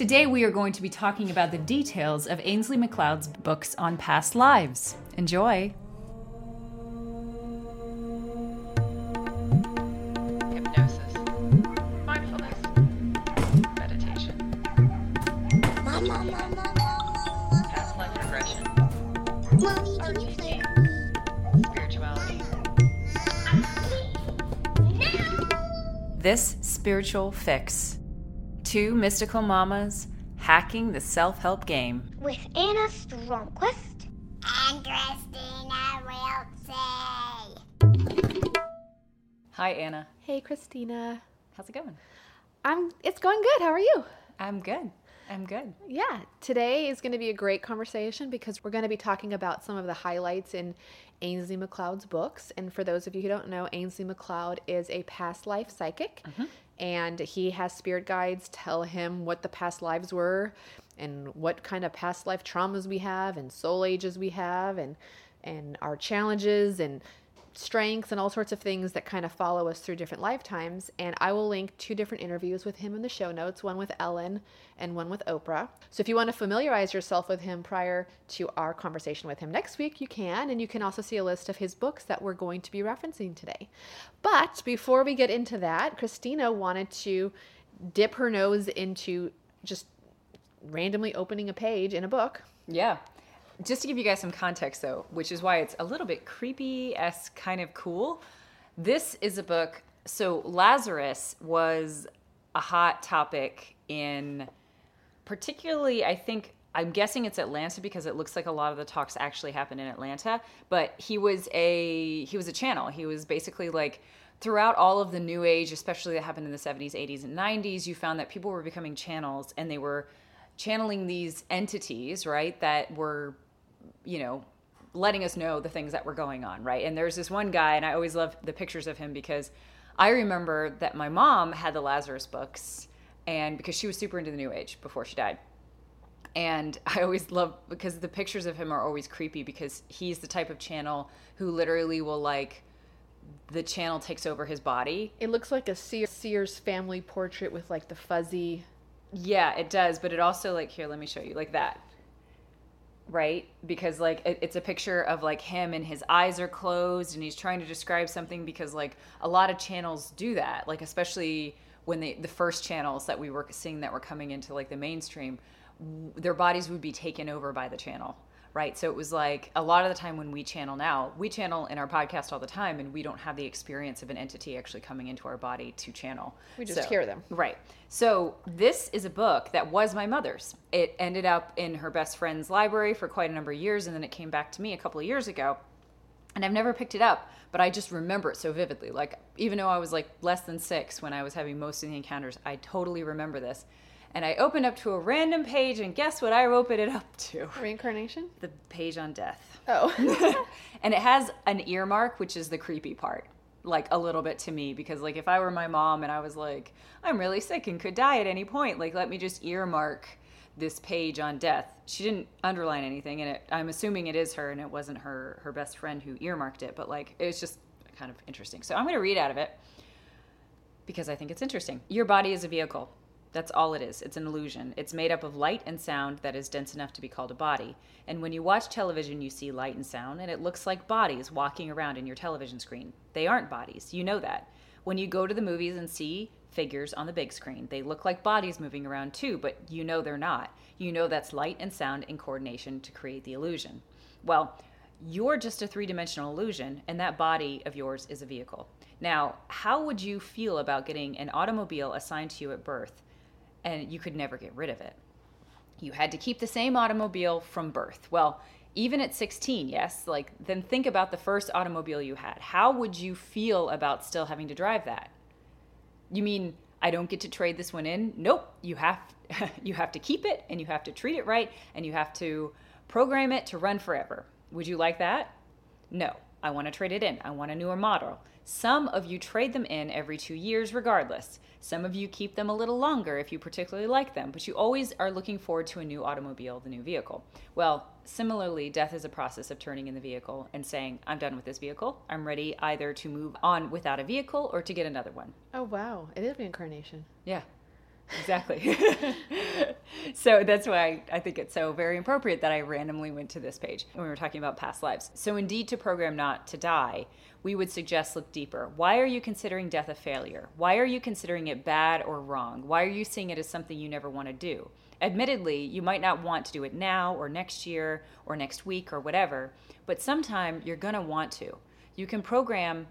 Today we are going to be talking about the details of Ainslie MacLeod's books on past lives. Enjoy! hypnosis, mindfulness, meditation, past life regression, spirituality. This Spiritual Fix. Two mystical mamas hacking the self help game. with Anna Stromquist and Christina Wiltsey. Hi, Anna. Hey, Christina. How's it going? I'm. It's going good. How are you? I'm good. I'm good. Yeah, today is going to be a great conversation because we're going to be talking about some of the highlights in Ainslie MacLeod's books. And for those of you who don't know, Ainslie MacLeod is a past life psychic, mm-hmm. And he has spirit guides tell him what the past lives were and what kind of past life traumas we have and soul ages we have and and our challenges and strengths and all sorts of things that kind of follow us through different lifetimes. And I will link two different interviews with him in the show notes one with Ellen and one with Oprah. So if you want to familiarize yourself with him prior to our conversation with him next week, you can. And you can also see a list of his books that we're going to be referencing today. But before we get into that, Christina wanted to dip her nose into just randomly opening a page in a book. Yeah. Just to give you guys some context, though, which is why it's a little bit creepy s kind of cool. This is a book. So Lazaris was a hot topic in, particularly, I think. I'm guessing it's Atlanta because it looks like a lot of the talks actually happened in Atlanta. But he was a he was a channel. He was basically like throughout all of the new age, especially that happened in the 70s, 80s, and 90s. You found that people were becoming channels, and they were channeling these entities, right? That were you know, letting us know the things that were going on, right? And there's this one guy, and I always love the pictures of him because I remember that my mom had the Lazaris books, and because she was super into the New Age before she died. And I always love because the pictures of him are always creepy because he's the type of channel who literally will like the channel takes over his body. It looks like a Sear- Sears family portrait with like the fuzzy. Yeah, it does, but it also like here, let me show you like that. Right? Because like it, it's a picture of like him and his eyes are closed and he's trying to describe something because like a lot of channels do that. Like especially when they the first channels that we were seeing that were coming into like the mainstream, their bodies would be taken over by the channel. Right. So it was like a lot of the time when we channel now, we channel in our podcast all the time and we don't have the experience of an entity actually coming into our body to channel. We just hear them. Right. So this is a book that was my mother's. It ended up in her best friend's library for quite a number of years, and then it came back to me a couple of years ago. And I've never picked it up, but I just remember it so vividly. Like even though I was like less than six when I was having most of the encounters, I totally remember this. And I opened up to a random page, and guess what I opened it up to? Reincarnation? The page on death. Oh. and it has an earmark, which is the creepy part. Like a little bit to me, because like if I were my mom and I was like, I'm really sick and could die at any point, like let me just earmark this page on death. She didn't underline anything, and it, I'm assuming it is her, and it wasn't her her best friend who earmarked it. But like it was just kind of interesting. So I'm going to read out of it because I think it's interesting. Your body is a vehicle. That's all it is. It's an illusion. It's made up of light and sound that is dense enough to be called a body. And when you watch television, you see light and sound, and it looks like bodies walking around in your television screen. They aren't bodies. You know that. When you go to the movies and see figures on the big screen. They look like bodies moving around too, but you know they're not. You know that's light and sound in coordination to create the illusion. Well, you're just a three dimensional illusion, and that body of yours is a vehicle. Now, how would you feel about getting an automobile assigned to you at birth and you could never get rid of it? You had to keep the same automobile from birth. Well, even at 16, yes, like then think about the first automobile you had. How would you feel about still having to drive that? You mean I don't get to trade this one in? Nope. You have you have to keep it and you have to treat it right and you have to program it to run forever. Would you like that? No. I want to trade it in. I want a newer model. Some of you trade them in every two years, regardless. Some of you keep them a little longer if you particularly like them, but you always are looking forward to a new automobile, the new vehicle. Well, similarly, death is a process of turning in the vehicle and saying, I'm done with this vehicle. I'm ready either to move on without a vehicle or to get another one. Oh wow, it is reincarnation. Yeah, exactly. so that's why I think it's so very appropriate that I randomly went to this page when we were talking about past lives. So, indeed, to program not to die, we would suggest look deeper. Why are you considering death a failure? Why are you considering it bad or wrong? Why are you seeing it as something you never want to do? Admittedly, you might not want to do it now or next year or next week or whatever, but sometime you're going to want to. You can program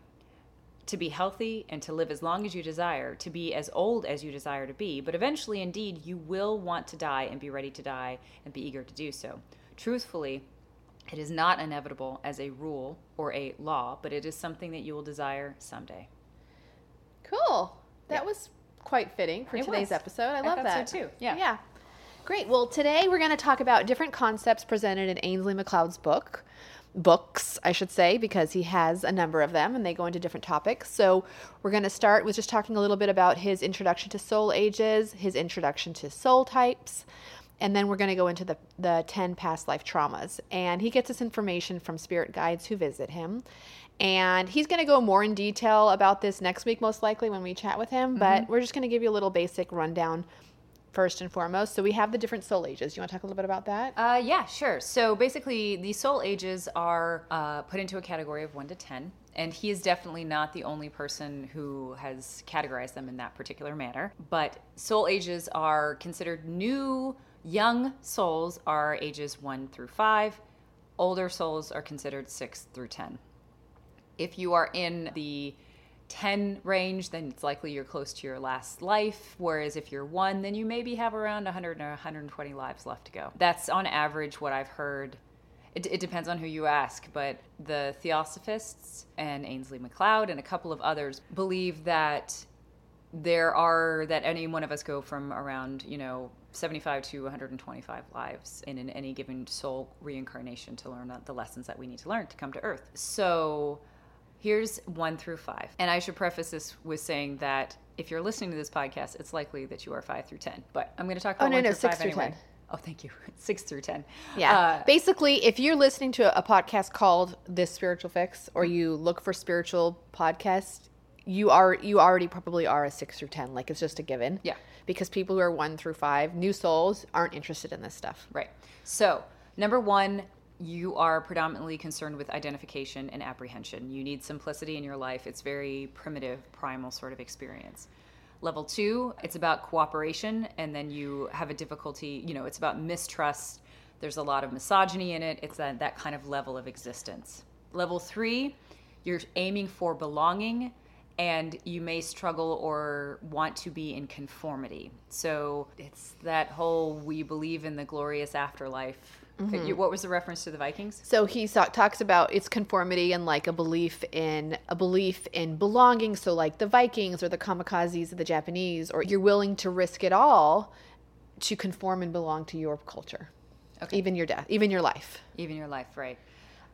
to be healthy and to live as long as you desire, to be as old as you desire to be, but eventually, indeed, you will want to die and be ready to die and be eager to do so. Truthfully, it is not inevitable as a rule or a law, but it is something that you will desire someday. Cool. That Yeah. was quite fitting for It today's was. episode. I I love thought that. so too. Yeah. Yeah. Great. Well, today we're going to talk about different concepts presented in Ainslie MacLeod's book. Books, I should say, because he has a number of them and they go into different topics. So, we're going to start with just talking a little bit about his introduction to soul ages, his introduction to soul types, and then we're going to go into the, the 10 past life traumas. And he gets this information from spirit guides who visit him. And he's going to go more in detail about this next week, most likely, when we chat with him. But mm-hmm. we're just going to give you a little basic rundown first and foremost. So we have the different soul ages. You want to talk a little bit about that? Uh, yeah, sure. So basically, the soul ages are uh, put into a category of 1 to 10. And he is definitely not the only person who has categorized them in that particular manner. But soul ages are considered new, young souls are ages 1 through 5. Older souls are considered 6 through 10. If you are in the 10 range, then it's likely you're close to your last life. Whereas if you're one, then you maybe have around 100 or 120 lives left to go. That's on average what I've heard. It, it depends on who you ask, but the Theosophists and Ainslie MacLeod and a couple of others believe that there are that any one of us go from around you know 75 to 125 lives in, in any given soul reincarnation to learn the lessons that we need to learn to come to earth so here's one through five and i should preface this with saying that if you're listening to this podcast it's likely that you are five through ten but i'm going to talk Oh, about no, one no, through six five through anyway 10. oh thank you six through ten Yeah. Uh, Basically, if you're listening to a podcast called This Spiritual Fix or you look for spiritual podcasts, you are you already probably are a 6 through 10 like it's just a given. Yeah. Because people who are 1 through 5, new souls aren't interested in this stuff. Right. So, number one, you are predominantly concerned with identification and apprehension. You need simplicity in your life. It's very primitive, primal sort of experience. Level two, it's about cooperation, and then you have a difficulty, you know, it's about mistrust. There's a lot of misogyny in it. It's that, that kind of level of existence. Level three, you're aiming for belonging and you may struggle or want to be in conformity. So it's that whole we believe in the glorious afterlife. You- what was the reference to the Vikings? So he talks about its conformity and like a belief in a belief in belonging. So like the Vikings or the kamikazes of the Japanese, or you're willing to risk it all to conform and belong to your culture, Okay. even your death, even your life. Even your life, right?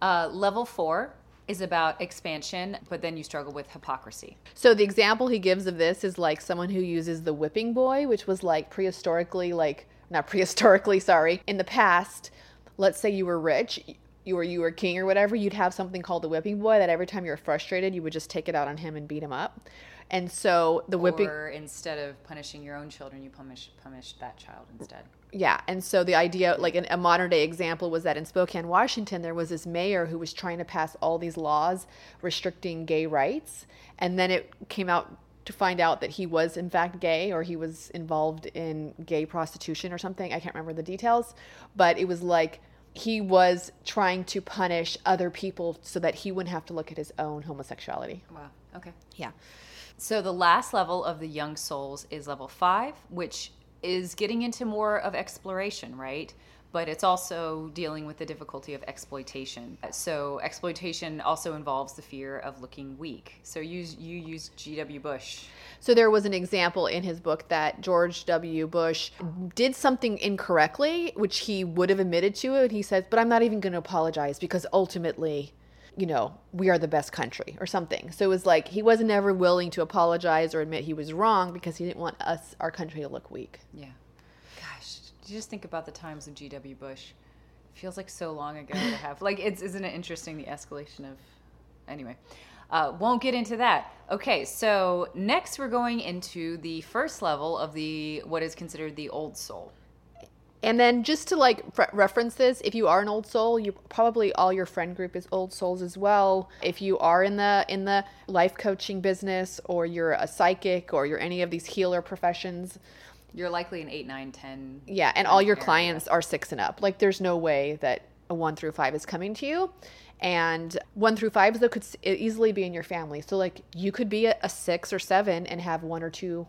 Uh, level four is about expansion, but then you struggle with hypocrisy. So the example he gives of this is like someone who uses the whipping boy, which was like prehistorically, like not prehistorically, sorry, in the past. Let's say you were rich, you were you were king or whatever, you'd have something called the whipping boy that every time you were frustrated, you would just take it out on him and beat him up. And so the whipping, Or instead of punishing your own children, you punish punish that child instead. yeah. And so the idea, like an, a modern day example, was that in Spokane, Washington, there was this mayor who was trying to pass all these laws restricting gay rights, and then it came out to find out that he was in fact gay or he was involved in gay prostitution or something. I can't remember the details, but it was like he was trying to punish other people so that he wouldn't have to look at his own homosexuality. Wow. Okay. Yeah. So the last level of the young souls is level five, which is getting into more of exploration, right? But it's also dealing with the difficulty of exploitation. So exploitation also involves the fear of looking weak. So you you use G.W. Bush. So there was an example in his book that George W. Bush did something incorrectly, which he would have admitted to, and he says, "But I'm not even going to apologize because ultimately." You know, we are the best country or something. So it was like he wasn't ever willing to apologize or admit he was wrong because he didn't want us, our country, to look weak. Yeah. Gosh, you just think about the times of G.W. Bush? feels like so long ago to have like it's isn't it interesting the escalation of anyway. Uh, won't get into that. Okay, so next we're going into the first level of the what is considered the old soul. And then just to like re- reference this, if you are an old soul, you probably all your friend group is old souls as well. If you are in the in the life coaching business or you're a psychic or you're any of these healer professions, You're likely an 8, 9, 10. yeah, and all your area. clients are 6 and up. Like there's no way that a 1 through 5 is coming to you. And 1 through 5s though could easily be in your family. So like you could be a, a 6 or 7 and have one or two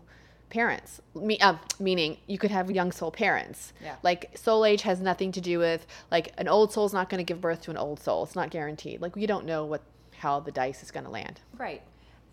parents. Me, uh, meaning you could have young soul parents. Yeah. Like soul age has nothing to do with like an old soul's not going to give birth to an old soul. It's not guaranteed. Like you don't know what how the dice is going to land. Right.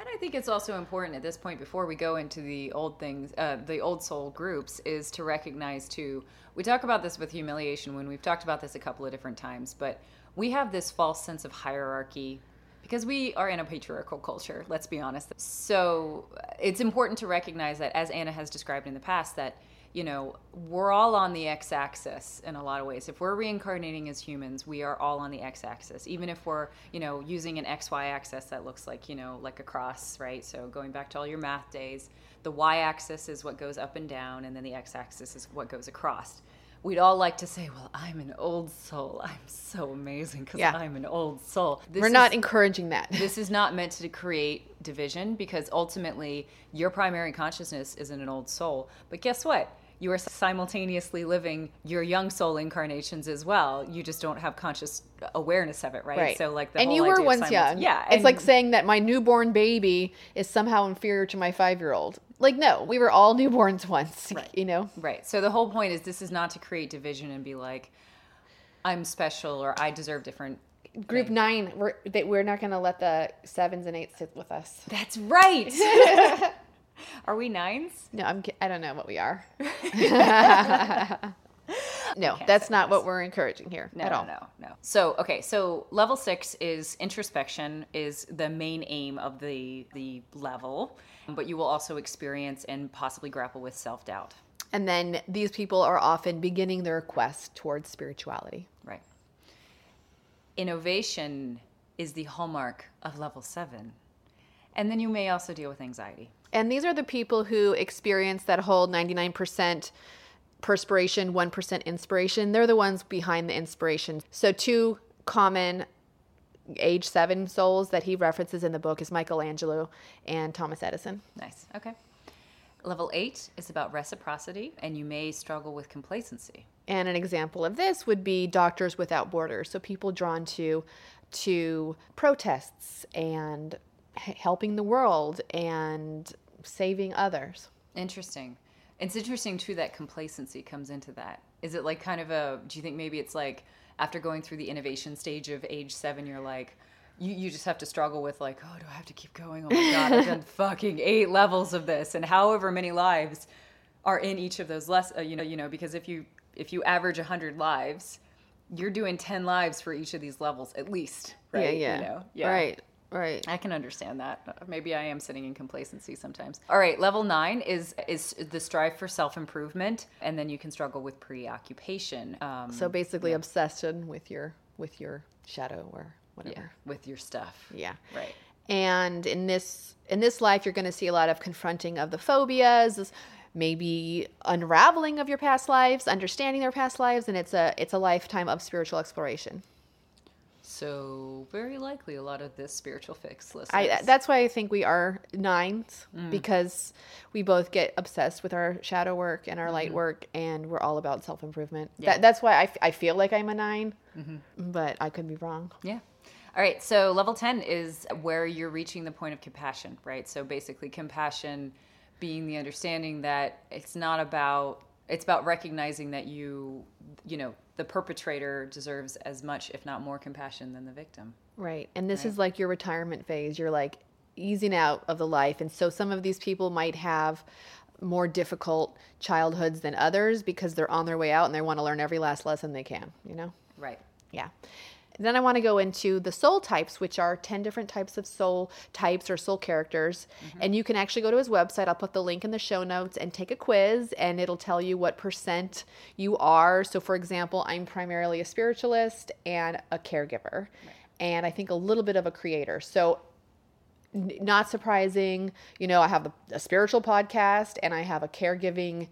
And I think it's also important at this point, before we go into the old things, uh, the old soul groups, is to recognize too. We talk about this with humiliation when we've talked about this a couple of different times, but we have this false sense of hierarchy because we are in a patriarchal culture, let's be honest. So uh, it's important to recognize that, as Anna has described in the past, that you know, we're all on the x axis in a lot of ways. If we're reincarnating as humans, we are all on the x axis. Even if we're, you know, using an xy axis that looks like, you know, like a cross, right? So going back to all your math days, the y axis is what goes up and down, and then the x axis is what goes across. We'd all like to say, well, I'm an old soul. I'm so amazing because Yeah. I'm an old soul. This We're not is- encouraging that. this is not meant to create division because ultimately your primary consciousness is in an old soul. But guess what? You are simultaneously living your young soul incarnations as well. You just don't have conscious awareness of it, right? Right. So like the and whole you were once simul- young. Yeah. It's like saying that my newborn baby is somehow inferior to my five year old. Like, no, we were all newborns once, Right. you know? Right. So the whole point is this is not to create division and be like, I'm special or I deserve different. Group thing. nine, we're, we're not going to let the sevens and eights sit with us. That's right. are we nines? No, I'm, I don't know what we are. no, that's not this. what we're encouraging here No, at all. no, no, no. So, okay, so level six is introspection is the main aim of the the level, but you will also experience and possibly grapple with self doubt. And then these people are often beginning their quest towards spirituality. Right. Innovation is the hallmark of level seven, and then you may also deal with anxiety. And these are the people who experience that whole 99% perspiration, 1% inspiration. They're the ones behind the inspiration. So, two common age seven souls that he references in the book is Michelangelo and Thomas Edison. Nice. Okay. Level eight is about reciprocity, and you may struggle with complacency. And an example of this would be Doctors Without Borders. So, people drawn to to protests and helping the world and saving others. Interesting. It's interesting too that complacency comes into that. Is it like kind of a? Do you think maybe it's like after going through the innovation stage of age seven, you're like, you, you just have to struggle with like, oh, do I have to keep going? Oh my god, I've done fucking eight levels of this, and however many lives are in each of those less. Uh, you know, you know, because if you if you average hundred lives, you're doing ten lives for each of these levels at least, right? Yeah, yeah. You know, yeah. Right, right. I can understand that. Maybe I am sitting in complacency sometimes. All right, level nine is is the strive for self improvement, and then you can struggle with preoccupation. Um, So basically, obsession with your with your shadow or yeah, whatever. with your stuff. Yeah. Right. And in this in this life, you're going to see a lot of confronting of the phobias, maybe unraveling of your past lives, understanding their past lives, and it's a it's a lifetime of spiritual exploration. So very likely a lot of this spiritual fix list. I, that's why I think we are nines mm. because we both get obsessed with our shadow work and our light mm-hmm. work, and we're all about self improvement. Yeah. That, that's why I, f- I feel like I'm a 9 mm-hmm. but I could be wrong. Yeah. All right. So level 10 is where you're reaching the point of compassion, right? So basically, compassion being the understanding that it's not about, it's about recognizing that you, you know, the perpetrator deserves as much, if not more, compassion than the victim. Right. And this Right. is like your retirement phase. You're like easing out of the life. And so some of these people might have more difficult childhoods than others because they're on their way out and they want to learn every last lesson they can, you know? Right. Yeah. Then I want to go into the soul types, which are 10 different types of soul types or soul characters. Mm-hmm. And you can actually go to his website. I'll put the link in the show notes and take a quiz, and it'll tell you what percent you are. So, for example, I'm primarily a spiritualist and a caregiver, and I think a little bit of a creator. So, n- not surprising, you know, I have a, a spiritual podcast and I have a caregiving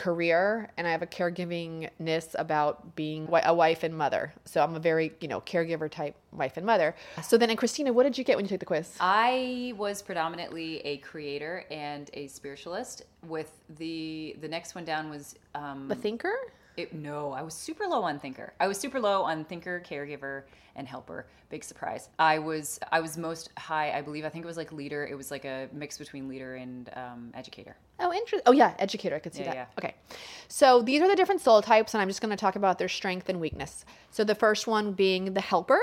career and I have a caregivingness about being a wife and mother. So I'm a very, you know, caregiver type wife and mother. So then, and Christina, what did you get when you took the quiz? I was predominantly a creator and a spiritualist. With the the next one down was um, A thinker? It, no, I was super low on thinker. I was super low on thinker, caregiver, and helper. Big surprise. I was I was most high. I believe I think it was like leader. It was like a mix between leader and um, educator. Oh, interesting. Oh, yeah, educator. I could see Yeah, that. yeah. Okay. So these are the different soul types, and I'm just going to talk about their strength and weakness. So the first one being the helper.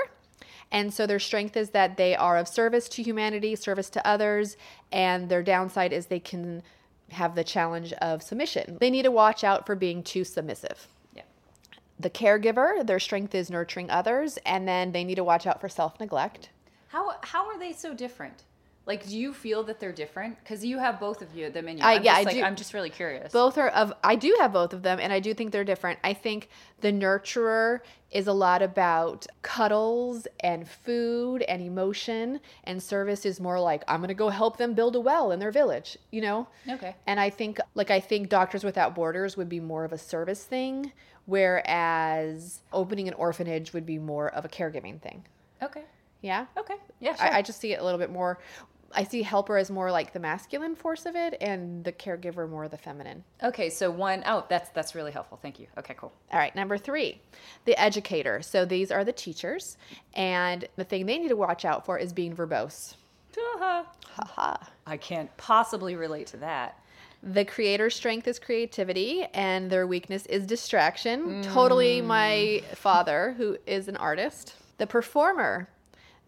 And so their strength is that they are of service to humanity, service to others, and their downside is they can have the challenge of submission. They need to watch out for being too submissive. Yeah. The caregiver, their strength is nurturing others, and then they need to watch out for self neglect. How how are they so different? Like, do you feel that they're different? Because you have both of you them in you. I- I'm yeah, just I like, do. I'm just really curious. Both are of, I do have both of them, and I do think they're different. I think the nurturer is a lot about cuddles and food and emotion, and service is more like, I'm going to go help them build a well in their village, you know? Okay. And I think, like, I think Doctors Without Borders would be more of a service thing, whereas opening an orphanage would be more of a caregiving thing. Okay. Yeah? Okay. Yeah. Sure. I, I just see it a little bit more. I see helper as more like the masculine force of it, and the caregiver more the feminine. okay. So one oh that's that's really helpful. Thank you. Okay. Cool. All right, number three, the educator. So these are the teachers, and the thing they need to watch out for is being verbose. Haha. I can't possibly relate to that. The creator's strength is creativity, and their weakness is distraction. Totally my mm. father, who is an artist. The performer,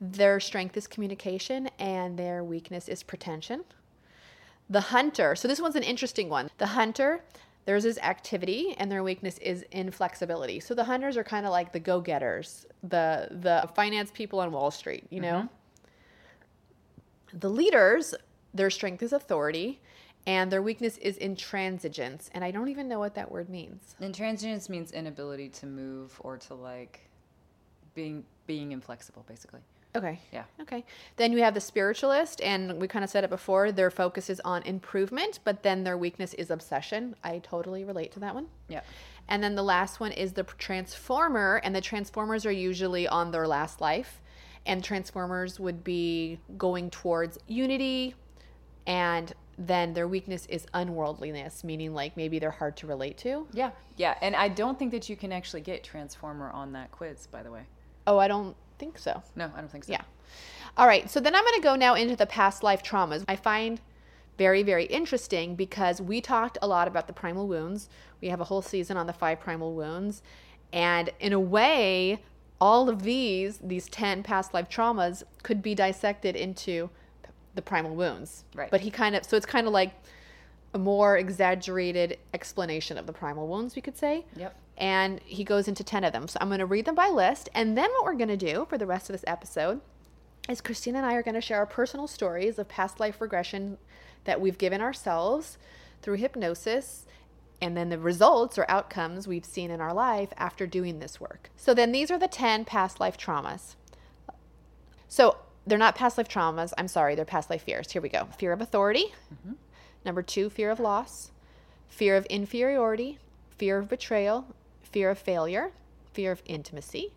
their strength is communication, and their weakness is pretension. The hunter, so this one's an interesting one. The hunter, theirs is activity, and their weakness is inflexibility. So the hunters are kind of like the go-getters, the the finance people on Wall Street, you know. Mm-hmm. The leaders, their strength is authority, and their weakness is intransigence. And I don't even know what that word means. Intransigence means inability to move or to like being being inflexible, basically. Okay. Yeah. Okay. Then you have the spiritualist, and we kind of said it before. Their focus is on improvement, but then their weakness is obsession. I totally relate to that one. Yeah. And then the last one is the transformer, and the transformers are usually on their last life. And transformers would be going towards unity, and then their weakness is unworldliness, meaning like maybe they're hard to relate to. Yeah. Yeah. And I don't think that you can actually get Transformer on that quiz, by the way. Oh, I don't think so. No, I don't think so. Yeah. All right. So then I'm going to go now into the past life traumas. I find very, very interesting because we talked a lot about the primal wounds. We have a whole season on the five primal wounds. And in a way, all of these, these 10 past life traumas, could be dissected into the primal wounds. Right. But he kind of, so it's kind of like a more exaggerated explanation of the primal wounds, we could say Yep. And he goes into 10 of them. So I'm going to read them by list. And then what we're going to do for the rest of this episode is Christina and I are going to share our personal stories of past life regression that we've given ourselves through hypnosis and then the results or outcomes we've seen in our life after doing this work. So then these are the 10 past life traumas. So they're not past life traumas. I'm sorry, they're past life fears. Here we go. Fear of authority. Mm-hmm. Number two, fear of loss, fear of inferiority, fear of betrayal, fear of failure, fear of intimacy,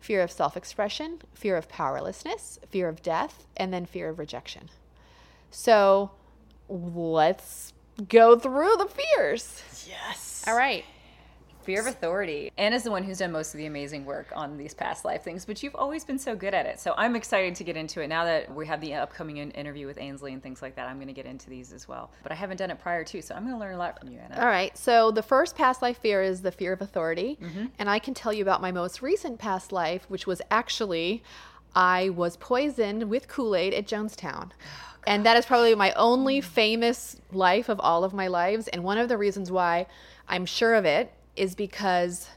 fear of self expression, fear of powerlessness, fear of death, and then fear of rejection. So let's go through the fears. Yes. All right. Fear of authority. Anna's the one who's done most of the amazing work on these past life things, but you've always been so good at it. So I'm excited to get into it now that we have the upcoming interview with Ainslie and things like that. I'm going to get into these as well. But I haven't done it prior to, so I'm going to learn a lot from you, Anna. All right. So the first past life fear is the fear of authority. Mm-hmm. And I can tell you about my most recent past life, which was actually I was poisoned with Kool Aid at Jonestown. Oh, and that is probably my only mm. famous life of all of my lives. And one of the reasons why I'm sure of it is because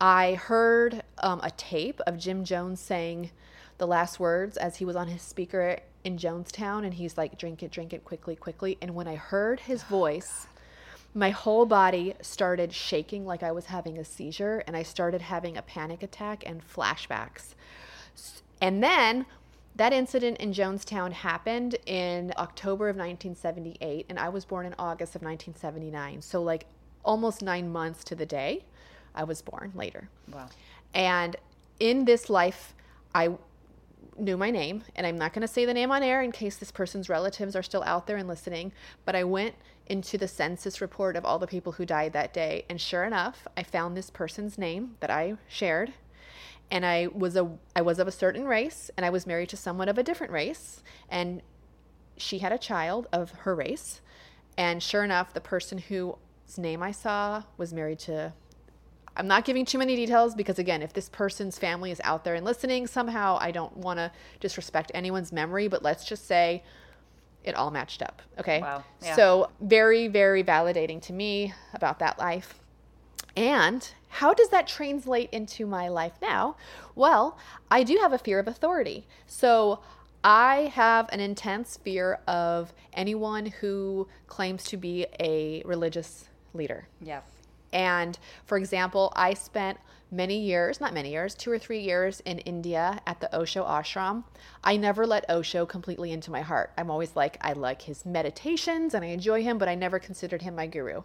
I heard um, a tape of Jim Jones saying the last words as he was on his speaker in Jonestown, and he's like, "Drink it, drink it, quickly, quickly." And when I heard his voice, my whole body started shaking like I was having a seizure, and I started having a panic attack and flashbacks. And then that incident in Jonestown happened in October of 1978, and I was born in August of 1979. So, like, almost nine months to the day, I was born later. Wow. And in this life, I knew my name, and I'm not going to say the name on air in case this person's relatives are still out there and listening, but I went into the census report of all the people who died that day, and sure enough, I found this person's name that I shared. And I was a I was of a certain race, and I was married to someone of a different race, and she had a child of her race. And sure enough, the person whose name I saw was married to I'm not giving too many details because, again, if this person's family is out there and listening, somehow I don't want to disrespect anyone's memory, but let's just say it all matched up. Okay. Wow. Yeah. So, very, very validating to me about that life. And how does that translate into my life now? Well, I do have a fear of authority. So, I have an intense fear of anyone who claims to be a religious leader. Yeah. And for example, I spent many years, not many years, two or three years in India at the Osho ashram. I never let Osho completely into my heart. I'm always like, I like his meditations and I enjoy him, but I never considered him my guru.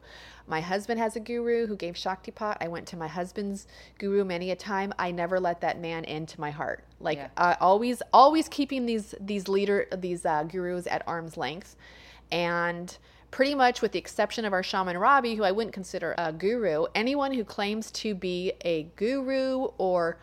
My husband has a guru who gave Shaktipat. I went to my husband's guru many a time. I never let that man into my heart. Like Yeah. uh, always, always keeping these these leader these uh, gurus at arm's length, and pretty much with the exception of our shaman Robbie, who I wouldn't consider a guru, anyone who claims to be a guru or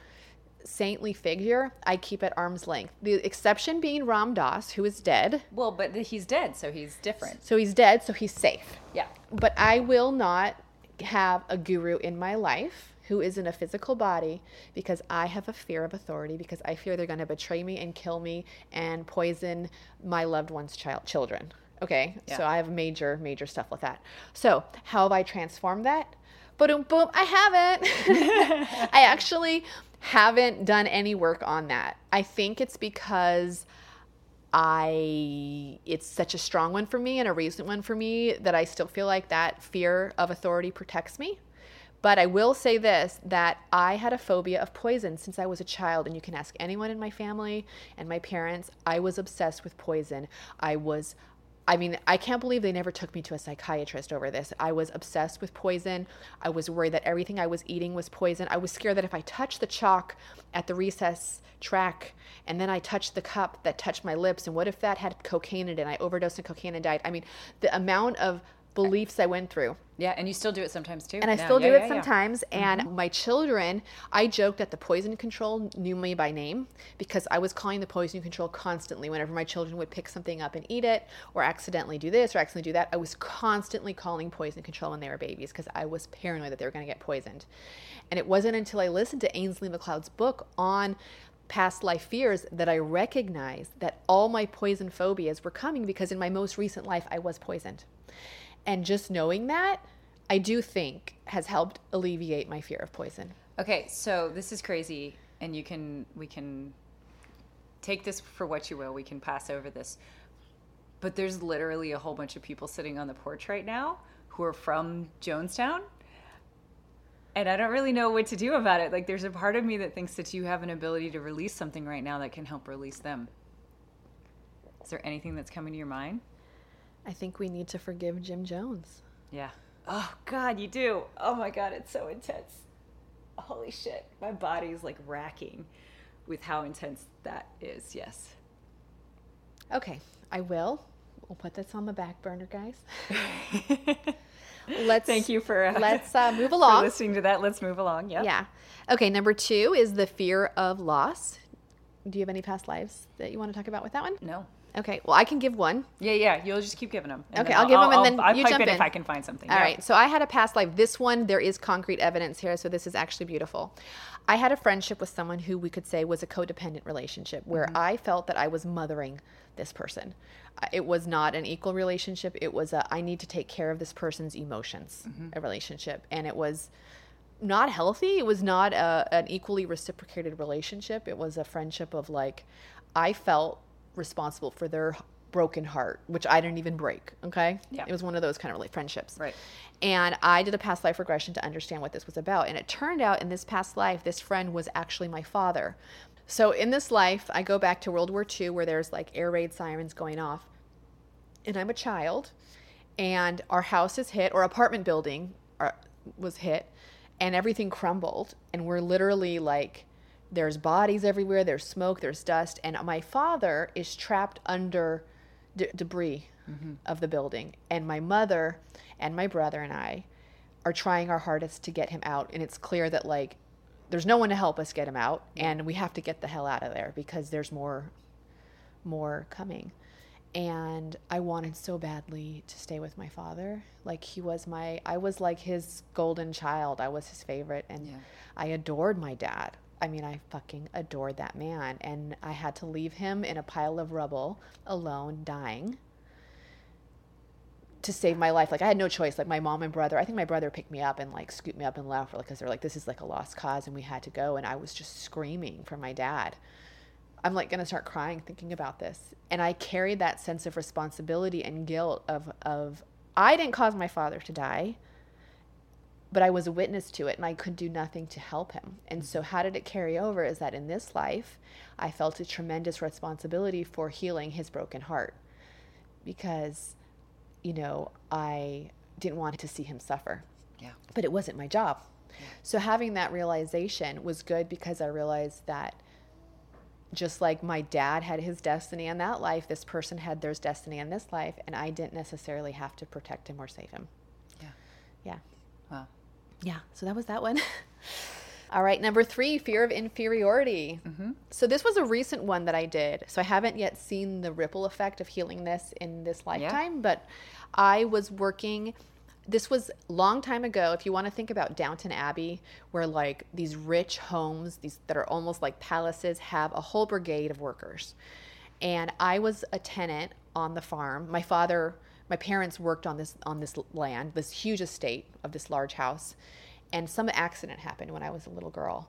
saintly figure, I keep at arm's length. The exception being Ram Dass, who is dead. Well, but he's dead, so he's different. So he's dead, so he's safe. Yeah. But I will not have a guru in my life who is in a physical body because I have a fear of authority because I fear they're going to betray me and kill me and poison my loved one's child children. Okay? So I have major major stuff with that. So, how have I transformed that? Boom boom, I haven't. I actually haven't done any work on that. I think it's because I it's such a strong one for me and a recent one for me that I still feel like that fear of authority protects me. But I will say this that I had a phobia of poison since I was a child and you can ask anyone in my family and my parents, I was obsessed with poison. I was I mean, I can't believe they never took me to a psychiatrist over this. I was obsessed with poison. I was worried that everything I was eating was poison. I was scared that if I touched the chalk at the recess track and then I touched the cup that touched my lips, and what if that had cocaine in it and I overdosed on cocaine and died? I mean, the amount of beliefs I went through. Yeah, and you still do it sometimes too. And I Yeah, still do yeah, it yeah. sometimes. Mm-hmm. And my children, I joked that the poison control knew me by name because I was calling the poison control constantly. Whenever my children would pick something up and eat it, or accidentally do this, or accidentally do that, I was constantly calling poison control when they were babies because I was paranoid that they were going to get poisoned. And it wasn't until I listened to Ainslie MacLeod's book on past life fears that I recognized that all my poison phobias were coming because in my most recent life I was poisoned. And just knowing that, I do think has helped alleviate my fear of poison. Okay, so this is crazy, and you can we can take this for what you will. We can pass over this, but there's literally a whole bunch of people sitting on the porch right now who are from Jonestown, and I don't really know what to do about it. Like, there's a part of me that thinks that you have an ability to release something right now that can help release them. Is there anything that's coming to your mind? I think we need to forgive Jim Jones. Yeah. Oh God, you do. Oh my God, it's so intense. holy shit, my body's like racking with how intense that is. Yes. Okay, I will. We'll put this on the back burner, guys. Let's Thank you for uh, let's uh, move along. listening to that. Let's move along. Yeah. Yeah. Okay, number two is the fear of loss. Do you have any past lives that you want to talk about with that one? No. Okay, well, I can give one. Yeah, yeah. You'll just keep giving them. Okay, I'll give 'em and then I'll you pipe jump in, if. I can find something. All Yeah. right. So I had a past life. This one, there is concrete evidence here. So this is actually beautiful. I had a friendship with someone who we could say was a codependent relationship where mm-hmm. I felt that I was mothering this person. It was not an equal relationship. It was a I need to take care of this person's emotions, mm-hmm. a relationship. And it was not healthy. It was not a, an equally reciprocated relationship. It was a friendship of like, I felt responsible for their broken heart, which I didn't even break. Okay. Yeah. It was one of those kind of like friendships. Right. And I did a past life regression to understand what this was about. And it turned out in this past life, this friend was actually my father. So in this life, I go back to World War II where there's like air raid sirens going off. And I'm a child, and our house is hit, or apartment building are, was hit, and everything crumbled. And we're literally like, there's bodies everywhere, there's smoke, there's dust. And my father is trapped under de- debris mm-hmm. of the building. And my mother and my brother and I are trying our hardest to get him out. And it's clear that, like, there's no one to help us get him out. And we have to get the hell out of there because there's more, more coming. And I wanted so badly to stay with my father. Like, he was my, I was like his golden child. I was his favorite. And Yeah. I adored my dad. I mean, I fucking adored that man. And I had to leave him in a pile of rubble alone, dying to save my life. Like I had no choice. Like my mom and brother, I think my brother picked me up and like scooped me up and left because they're like, this is like a lost cause and we had to go. And I was just screaming for my dad. I'm like gonna start crying thinking about this. And I carried that sense of responsibility and guilt of of I didn't cause my father to die, but I was a witness to it and I could do nothing to help him. And so how did it carry over is that in this life, I felt a tremendous responsibility for healing his broken heart. Because you know, I didn't want to see him suffer. Yeah. But it wasn't my job. So having that realization was good because I realized that just like my dad had his destiny in that life, this person had their destiny in this life, and I didn't necessarily have to protect him or save him. Yeah. Yeah. Wow. Yeah. So that was that one. All right. Number three, fear of inferiority. Mm-hmm. So this was a recent one that I did. So I haven't yet seen the ripple effect of healing this in this lifetime, but I was working. This was long time ago. If you want to think about Downton Abbey, where like these rich homes, these that are almost like palaces, have a whole brigade of workers. And I was a tenant on the farm. My father, my parents worked on this on this land, this huge estate of this large house and some accident happened when I was a little girl.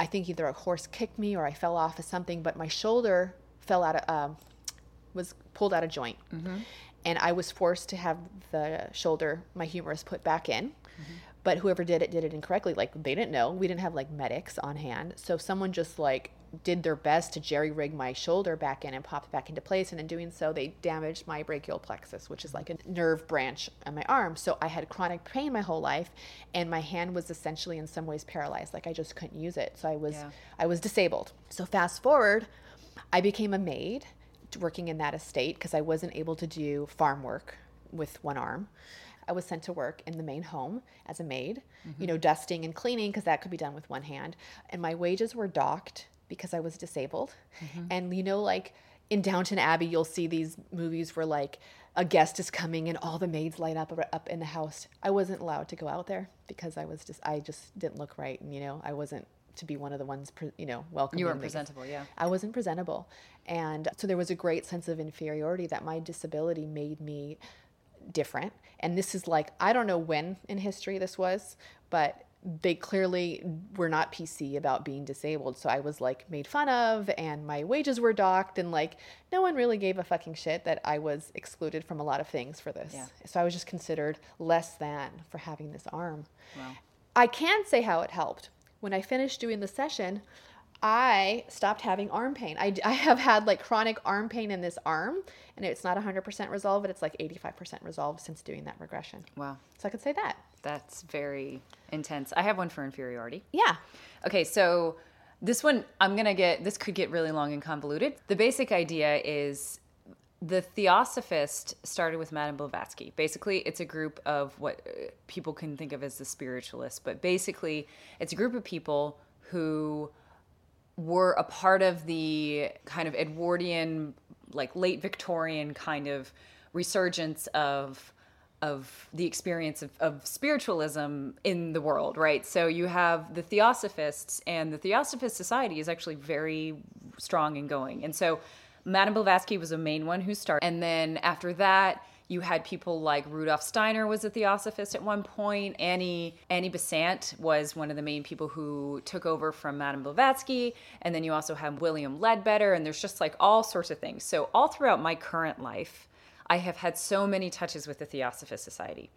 I think either a horse kicked me or I fell off of something, but my shoulder fell out of, um, was pulled out of joint. And I was forced to have the shoulder, my humerus, put back in. But whoever did it did it incorrectly. Like they didn't know. We didn't have like medics on hand. So someone just like did their best to jerry rig my shoulder back in and pop it back into place. And in doing so, they damaged my brachial plexus, which is like a nerve branch on my arm. So I had chronic pain my whole life, and my hand was essentially in some ways paralyzed. Like I just couldn't use it. So I was Yeah. I was disabled. So fast forward, I became a maid working in that estate because I wasn't able to do farm work with one arm. I was sent to work in the main home as a maid, you know, mm-hmm. dusting and cleaning because that could be done with one hand. And my wages were docked because I was disabled. Mm-hmm. And, you know, like in Downton Abbey, you'll see these movies where like a guest is coming and all the maids light up up in the house. I wasn't allowed to go out there because I was just, I just didn't look right. And, you know, I wasn't to be one of the ones, pre- you know, welcome. You weren't presentable, yeah. I wasn't presentable. And so there was a great sense of inferiority that my disability made me different. And this is like, I don't know when in history this was, but they clearly were not PC about being disabled. So I was like made fun of and my wages were docked and like no one really gave a fucking shit that I was excluded from a lot of things for this. Yeah. So I was just considered less than for having this arm. Wow. I can say how it helped. When I finished doing the session, I stopped having arm pain. I, I have had like chronic arm pain in this arm, and it's not 100% resolved, but it's like 85% resolved since doing that regression. Wow. So I could say that. That's very intense. I have one for inferiority. Yeah. Okay, so this one I'm gonna get. This could get really long and convoluted. The basic idea is the Theosophist started with Madame Blavatsky. Basically, it's a group of what uh, people can think of as the spiritualists, but basically, it's a group of people who were a part of the kind of Edwardian, like late Victorian kind of resurgence of of the experience of, of spiritualism in the world, right? So you have the Theosophists, and the Theosophist Society is actually very strong and going. And so Madame Blavatsky was a main one who started. And then after that, you had people like Rudolf Steiner was a theosophist at one point. Annie Annie Besant was one of the main people who took over from Madame Blavatsky. And then you also have William Leadbeater, and there's just like all sorts of things. So all throughout my current life, I have had so many touches with the Theosophist Society.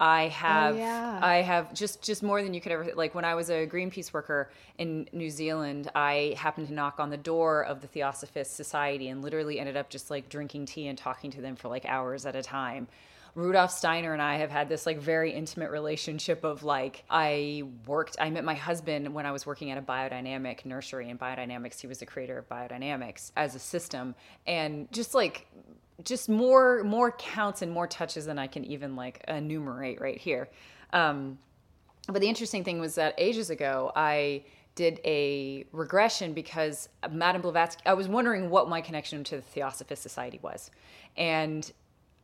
I oh, have yeah. I have just just more than you could ever like when I was a Greenpeace worker in New Zealand I happened to knock on the door of the Theosophist Society and literally ended up just like drinking tea and talking to them for like hours at a time. Rudolf Steiner and I have had this like very intimate relationship of like I worked I met my husband when I was working at a biodynamic nursery in biodynamics he was the creator of biodynamics as a system and just like just more more counts and more touches than I can even like enumerate right here. Um, but the interesting thing was that ages ago I did a regression because Madame Blavatsky. I was wondering what my connection to the Theosophist Society was, and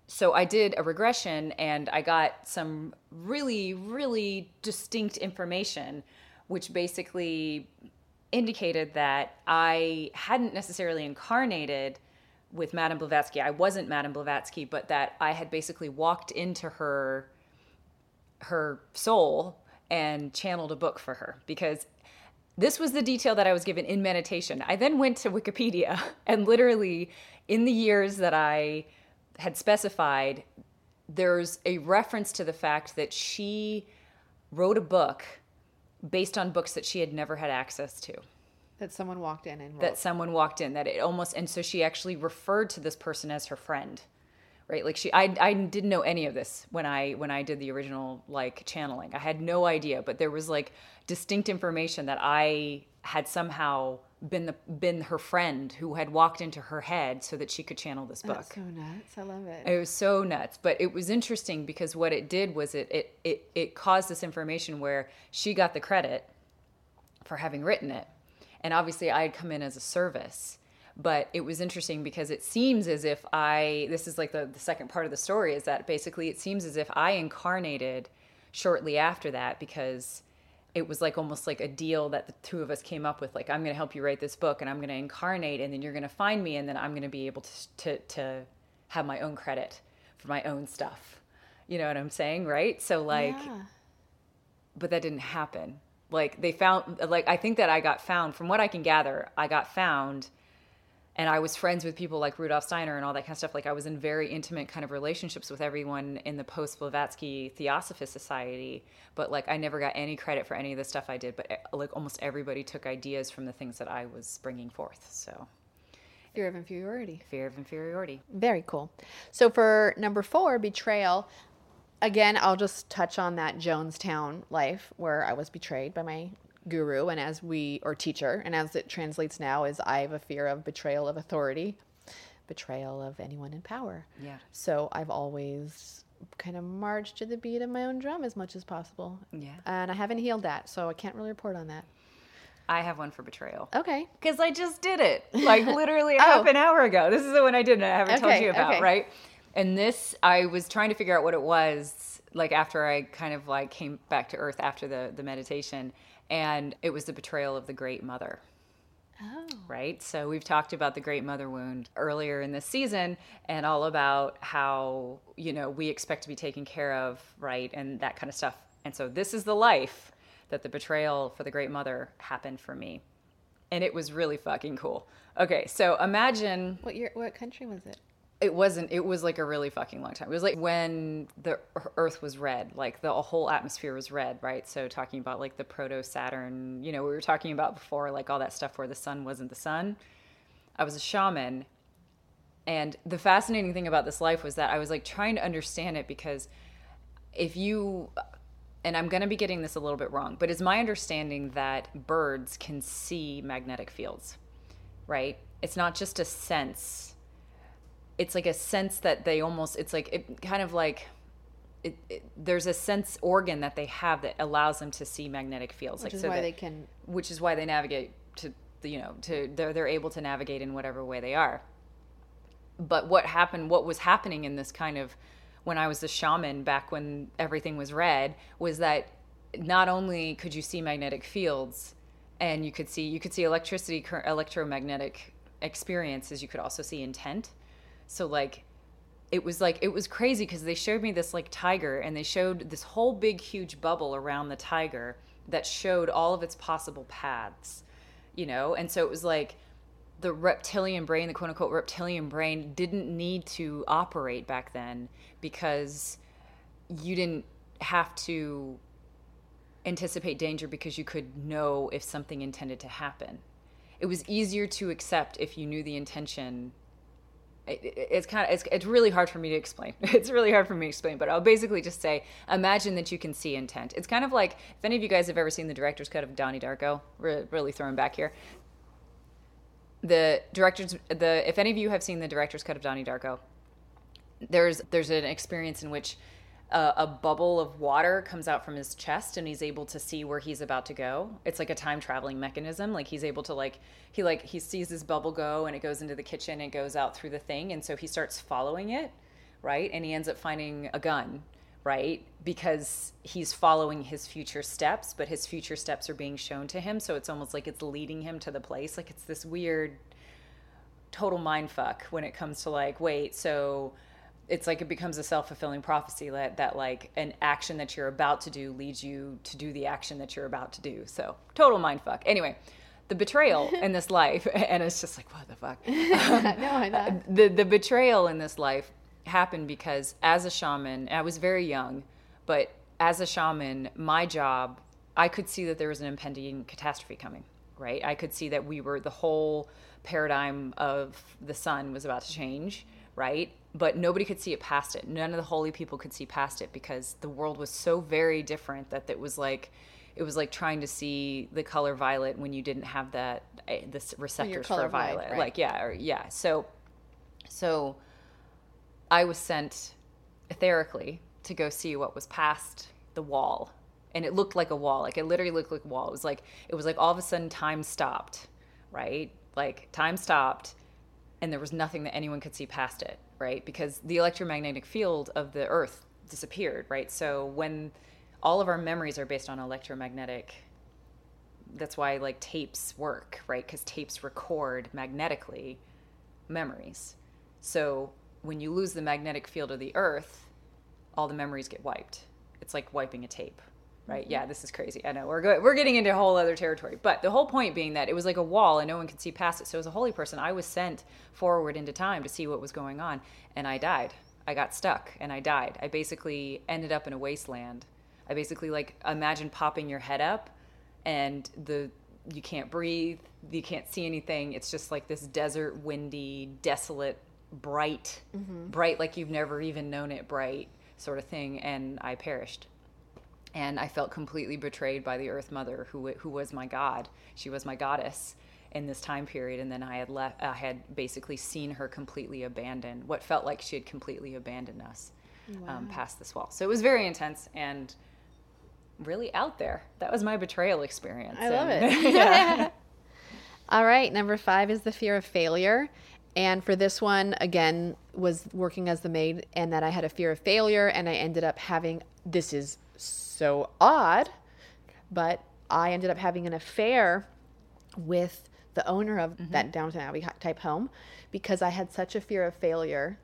so I did a regression and I got some really really distinct information, which basically indicated that I hadn't necessarily incarnated with Madame Blavatsky. I wasn't Madame Blavatsky, but that I had basically walked into her her soul and channeled a book for her because this was the detail that I was given in meditation. I then went to Wikipedia and literally in the years that I had specified there's a reference to the fact that she wrote a book based on books that she had never had access to That someone walked in and wrote. that someone walked in that it almost and so she actually referred to this person as her friend right like she I, I didn't know any of this when i when i did the original like channeling i had no idea but there was like distinct information that i had somehow been the been her friend who had walked into her head so that she could channel this book That's so nuts. I love it. it was so nuts, but it was interesting because what it did was it it it, it caused this information where she got the credit for having written it, and obviously I had come in as a service. But it was interesting because it seems as if I this is like the, the second part of the story is that basically it seems as if I incarnated shortly after that because it was like almost like a deal that the two of us came up with like i'm going to help you write this book and i'm going to incarnate and then you're going to find me and then i'm going to be able to, to to have my own credit for my own stuff you know what i'm saying right so like yeah. but that didn't happen like they found like i think that i got found from what i can gather i got found and I was friends with people like Rudolf Steiner and all that kind of stuff. Like I was in very intimate kind of relationships with everyone in the post Blavatsky Theosophist Society, but like I never got any credit for any of the stuff I did. But eh, like almost everybody took ideas from the things that I was bringing forth. So Fear of inferiority. fear of inferiority. Very cool. So for number four, betrayal. Again, I'll just touch on that Jonestown life where I was betrayed by my guru, and as we or teacher, and as it translates now, is I have a fear of betrayal of authority, betrayal of anyone in power. Yeah. So I've always kind of marched to the beat of my own drum as much as possible. Yeah. And I haven't healed that, so I can't really report on that. I have one for betrayal. Okay. Because I just did it. Like literally Oh. half an hour ago. This is the one I did and I haven't told you about, okay. right? And this I was trying to figure out what it was, like after I kind of like came back to earth after the, the meditation. And it was the betrayal of the great mother. Oh. Right. So we've talked about the great mother wound earlier in this season and all about how, you know, we expect to be taken care of, right? And that kind of stuff. And so this is the life that the betrayal for the great mother happened for me. And it was really fucking cool. Okay, so imagine What year? What country was it? It wasn't it was like a really fucking long time. It was like when the earth was red, like the whole atmosphere was red, right? So talking about like the proto Saturn, you know, we were talking about before like all that stuff where the sun wasn't the sun. I was a shaman and the fascinating thing about this life was that I was like trying to understand it because if you and I'm going to be getting this a little bit wrong, but it's my understanding that birds can see magnetic fields, right? It's not just a sense. It's like a sense that they almost, it's like, it kind of like, it, it, there's a sense organ that they have that allows them to see magnetic fields. Which like, is so why that- they can which is why they navigate to the you know to they're they're able to navigate in whatever way they are but what happened what was happening in this kind of when i was a shaman back when everything was red was that not only could you see magnetic fields and you could see you could see electricity electromagnetic experiences you could also see intent so like it was like it was crazy because they showed me this like tiger and they showed this whole big huge bubble around the tiger that showed all of its possible paths you know? And so it was like the reptilian brain the quote unquote reptilian brain didn't need to operate back then because you didn't have to anticipate danger because you could know if something intended to happen. It was easier to accept if you knew the intention it's kind of it's, it's really hard for me to explain. It's really hard for me to explain but i'll basically just say imagine that you can see intent. It's kind of like if any of you guys have ever seen the director's cut of donnie darko re- really throwing back here. The director's the if any of you have seen the director's cut of donnie darko there's there's an experience in which uh, a bubble of water comes out from his chest and he's able to see where he's about to go. It's like a time traveling mechanism. Like he's able to like he like he sees this bubble go and it goes into the kitchen and goes out through the thing. And so he starts following it right? And he ends up finding a gun right? Because he's following his future steps but his future steps are being shown to him. So it's almost like it's leading him to the place. Like it's this weird total mind fuck when it comes to like wait so it's like it becomes a self-fulfilling prophecy that, that like an action that you're about to do leads you to do the action that you're about to do so total mind fuck anyway the betrayal in this life and it's just like what the fuck no, I um, know. Uh, the the betrayal in this life happened because as a shaman, I was very young, but as a shaman, my job, I could see that there was an impending catastrophe coming, right? I could see that we were the whole paradigm of the sun was about to change, right? But nobody could see it past it. None of the holy people could see past it because the world was so very different that it was like it was like trying to see the color violet when you didn't have that eh, the receptors for violet. right. Like yeah, or yeah. So so I was sent etherically to go see what was past the wall. And it looked like a wall. Like it literally looked like a wall. It was like it was like all of a sudden time stopped, right? Like time stopped and there was nothing that anyone could see past it, right? Because the electromagnetic field of the earth disappeared, right? So when all of our memories are based on electromagnetic that's why like tapes work, right? Cuz tapes record magnetically memories. So when you lose the magnetic field of the earth, all the memories get wiped. It's like wiping a tape, right? Yeah, this is crazy. I know we're go- we're getting into a whole other territory, but the whole point being that it was like a wall and no one could see past it. So as a holy person, I was sent forward into time to see what was going on, and I died. I got stuck and I died. I basically ended up in a wasteland. I basically like imagine popping your head up and the you can't breathe, you can't see anything. It's just like this desert, windy, desolate, bright, mm-hmm. bright like you've never even known it bright sort of thing and I perished. And I felt completely betrayed by the Earth Mother who who was my god. She was my goddess in this time period and then I had left I had basically seen her completely abandoned what felt like she had completely abandoned us um, past this wall. So it was very intense and really out there. That was my betrayal experience. I love it. yeah. All right, number five is the fear of failure. And for this one, again, was working as the maid, and that I had a fear of failure, and I ended up having this is so odd, but I ended up having an affair with the owner of that Downton Abbey type home because I had such a fear of failure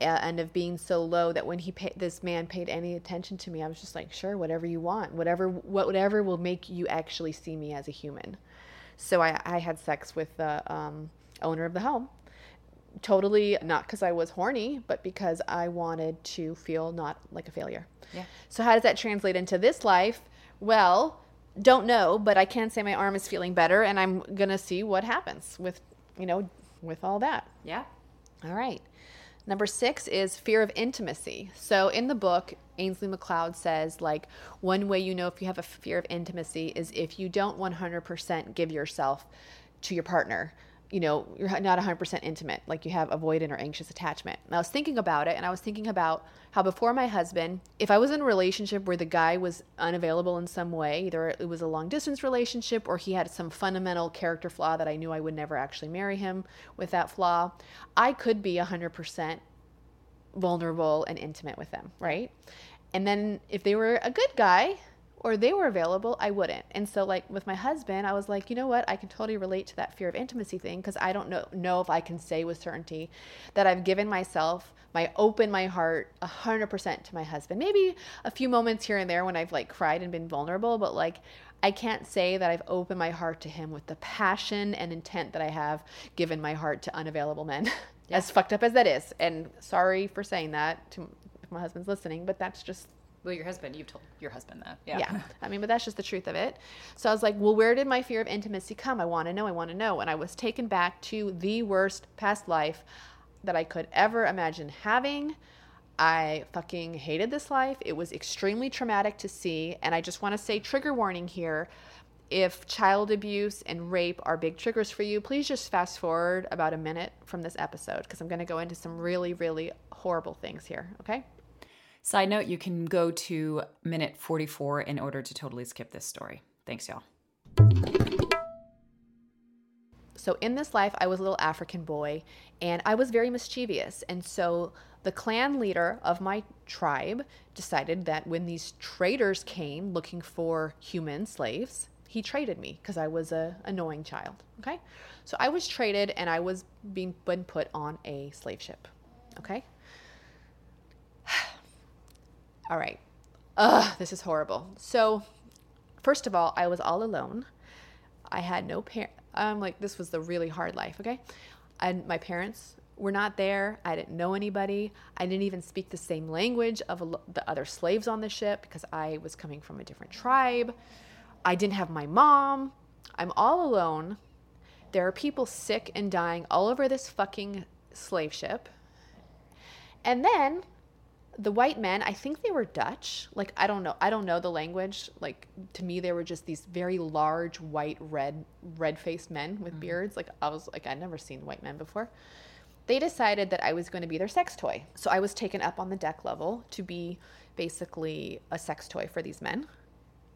and of being so low that when he paid this man paid any attention to me, I was just like, sure, whatever you want, whatever whatever will make you actually see me as a human. So I, I had sex with the um, owner of the home. Totally not because I was horny, but because I wanted to feel not like a failure. Yeah. So how does that translate into this life? Well, don't know, but I can say my arm is feeling better, and I'm gonna see what happens with, you know, with all that. yeah. All right. Number six is fear of intimacy. So in the book, Ainslie MacLeod says, like, one way you know if you have a fear of intimacy is if you don't 100% give yourself to your partner. You know, you're not 100% intimate, like you have avoidant or anxious attachment. And I was thinking about it, and I was thinking about how before my husband, if I was in a relationship where the guy was unavailable in some way, either it was a long distance relationship or he had some fundamental character flaw that I knew I would never actually marry him with that flaw, I could be 100% vulnerable and intimate with them, right? And then if they were a good guy or they were available, I wouldn't. And so like with my husband, I was like, you know what? I can totally relate to that fear of intimacy thing because I don't know know if I can say with certainty that I've given myself my open my heart 100% to my husband. Maybe a few moments here and there when I've like cried and been vulnerable, but like I can't say that I've opened my heart to him with the passion and intent that I have given my heart to unavailable men. As fucked up as that is. And sorry for saying that to my husband's listening, but that's just Well, your husband, you've told your husband that. Yeah. yeah. I mean, but that's just the truth of it. So I was like, well, where did my fear of intimacy come? I want to know. I want to know. And I was taken back to the worst past life that I could ever imagine having. I fucking hated this life. It was extremely traumatic to see. And I just want to say, trigger warning here. If child abuse and rape are big triggers for you, please just fast forward about a minute from this episode because I'm going to go into some really, really horrible things here. Okay. Side note, you can go to minute 44 in order to totally skip this story. Thanks, y'all. So in this life, I was a little African boy and I was very mischievous. And so the clan leader of my tribe decided that when these traders came looking for human slaves, he traded me because I was a annoying child. Okay. So I was traded and I was being put on a slave ship. Okay. All right. Ugh, this is horrible. So, first of all, I was all alone. I had no parent. I'm like, this was the really hard life, okay? And my parents were not there. I didn't know anybody. I didn't even speak the same language of the other slaves on the ship because I was coming from a different tribe. I didn't have my mom. I'm all alone. There are people sick and dying all over this fucking slave ship. And then the white men, I think they were Dutch. Like I don't know. I don't know the language. Like to me they were just these very large white red red-faced men with mm. beards. Like I was like I'd never seen white men before. They decided that I was going to be their sex toy. So I was taken up on the deck level to be basically a sex toy for these men.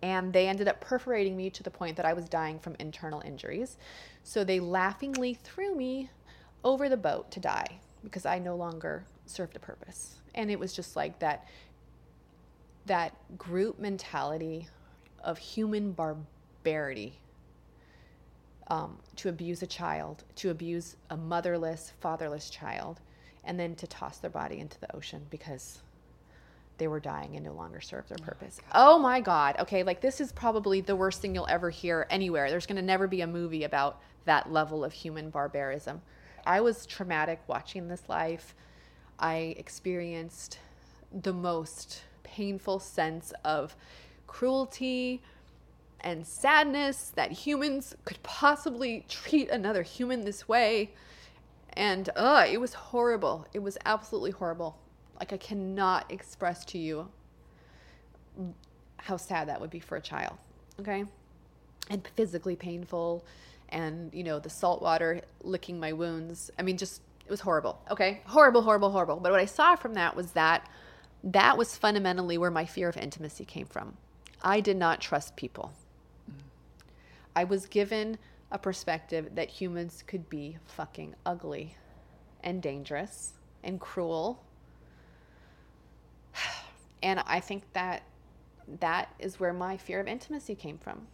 And they ended up perforating me to the point that I was dying from internal injuries. So they laughingly threw me over the boat to die because I no longer served a purpose. And it was just like that that group mentality of human barbarity um, to abuse a child, to abuse a motherless, fatherless child, and then to toss their body into the ocean because they were dying and no longer served their purpose. Oh my God. Okay, like this is probably the worst thing you'll ever hear anywhere. There's going to never be a movie about that level of human barbarism. I was traumatic watching this life. I experienced the most painful sense of cruelty and sadness that humans could possibly treat another human this way. And uh, it was horrible. It was absolutely horrible. Like, I cannot express to you how sad that would be for a child. Okay. And physically painful. And, you know, the salt water licking my wounds. I mean, just, it was horrible. Okay. Horrible, horrible, horrible. But what I saw from that was that that was fundamentally where my fear of intimacy came from. I did not trust people. I was given a perspective that humans could be fucking ugly and dangerous and cruel. And I think that that is where my fear of intimacy came from.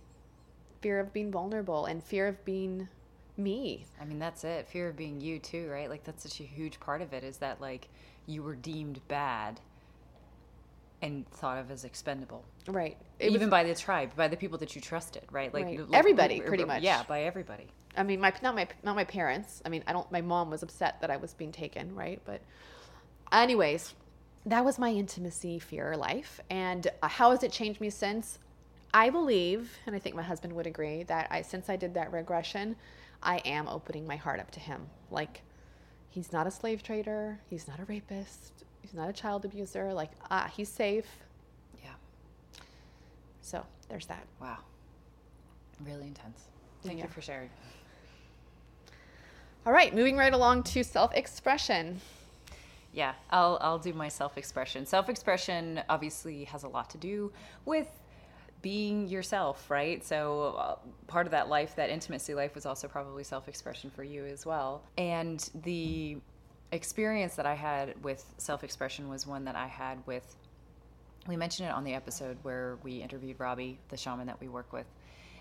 Fear of being vulnerable and fear of being me. I mean, that's it. Fear of being you, too, right? Like, that's such a huge part of it is that, like, you were deemed bad and thought of as expendable. Right. Even by the tribe, by the people that you trusted, right? Like, Right. like, Everybody, or- pretty much. Yeah, by everybody. I mean, my not my not my parents. I mean, I don't. My mom was upset that I was being taken, right? But, anyways, that was my intimacy fear life, and uh, how has it changed me since? I believe, and I think my husband would agree that I since I did that regression, I am opening my heart up to him. Like, he's not a slave trader. He's not a rapist. He's not a child abuser. Like, ah, he's safe. Yeah. So there's that. Wow. Really intense. Thank Yeah. you for sharing. All right, moving right along to self expression. Yeah, I'll I'll do my self-expression. Self-expression obviously has a lot to do with being yourself, right? So uh, part of that life, that intimacy life was also probably self-expression for you as well. And the experience that I had with self-expression was one that I had with we mentioned it on the episode where we interviewed Robbie, the shaman that we work with.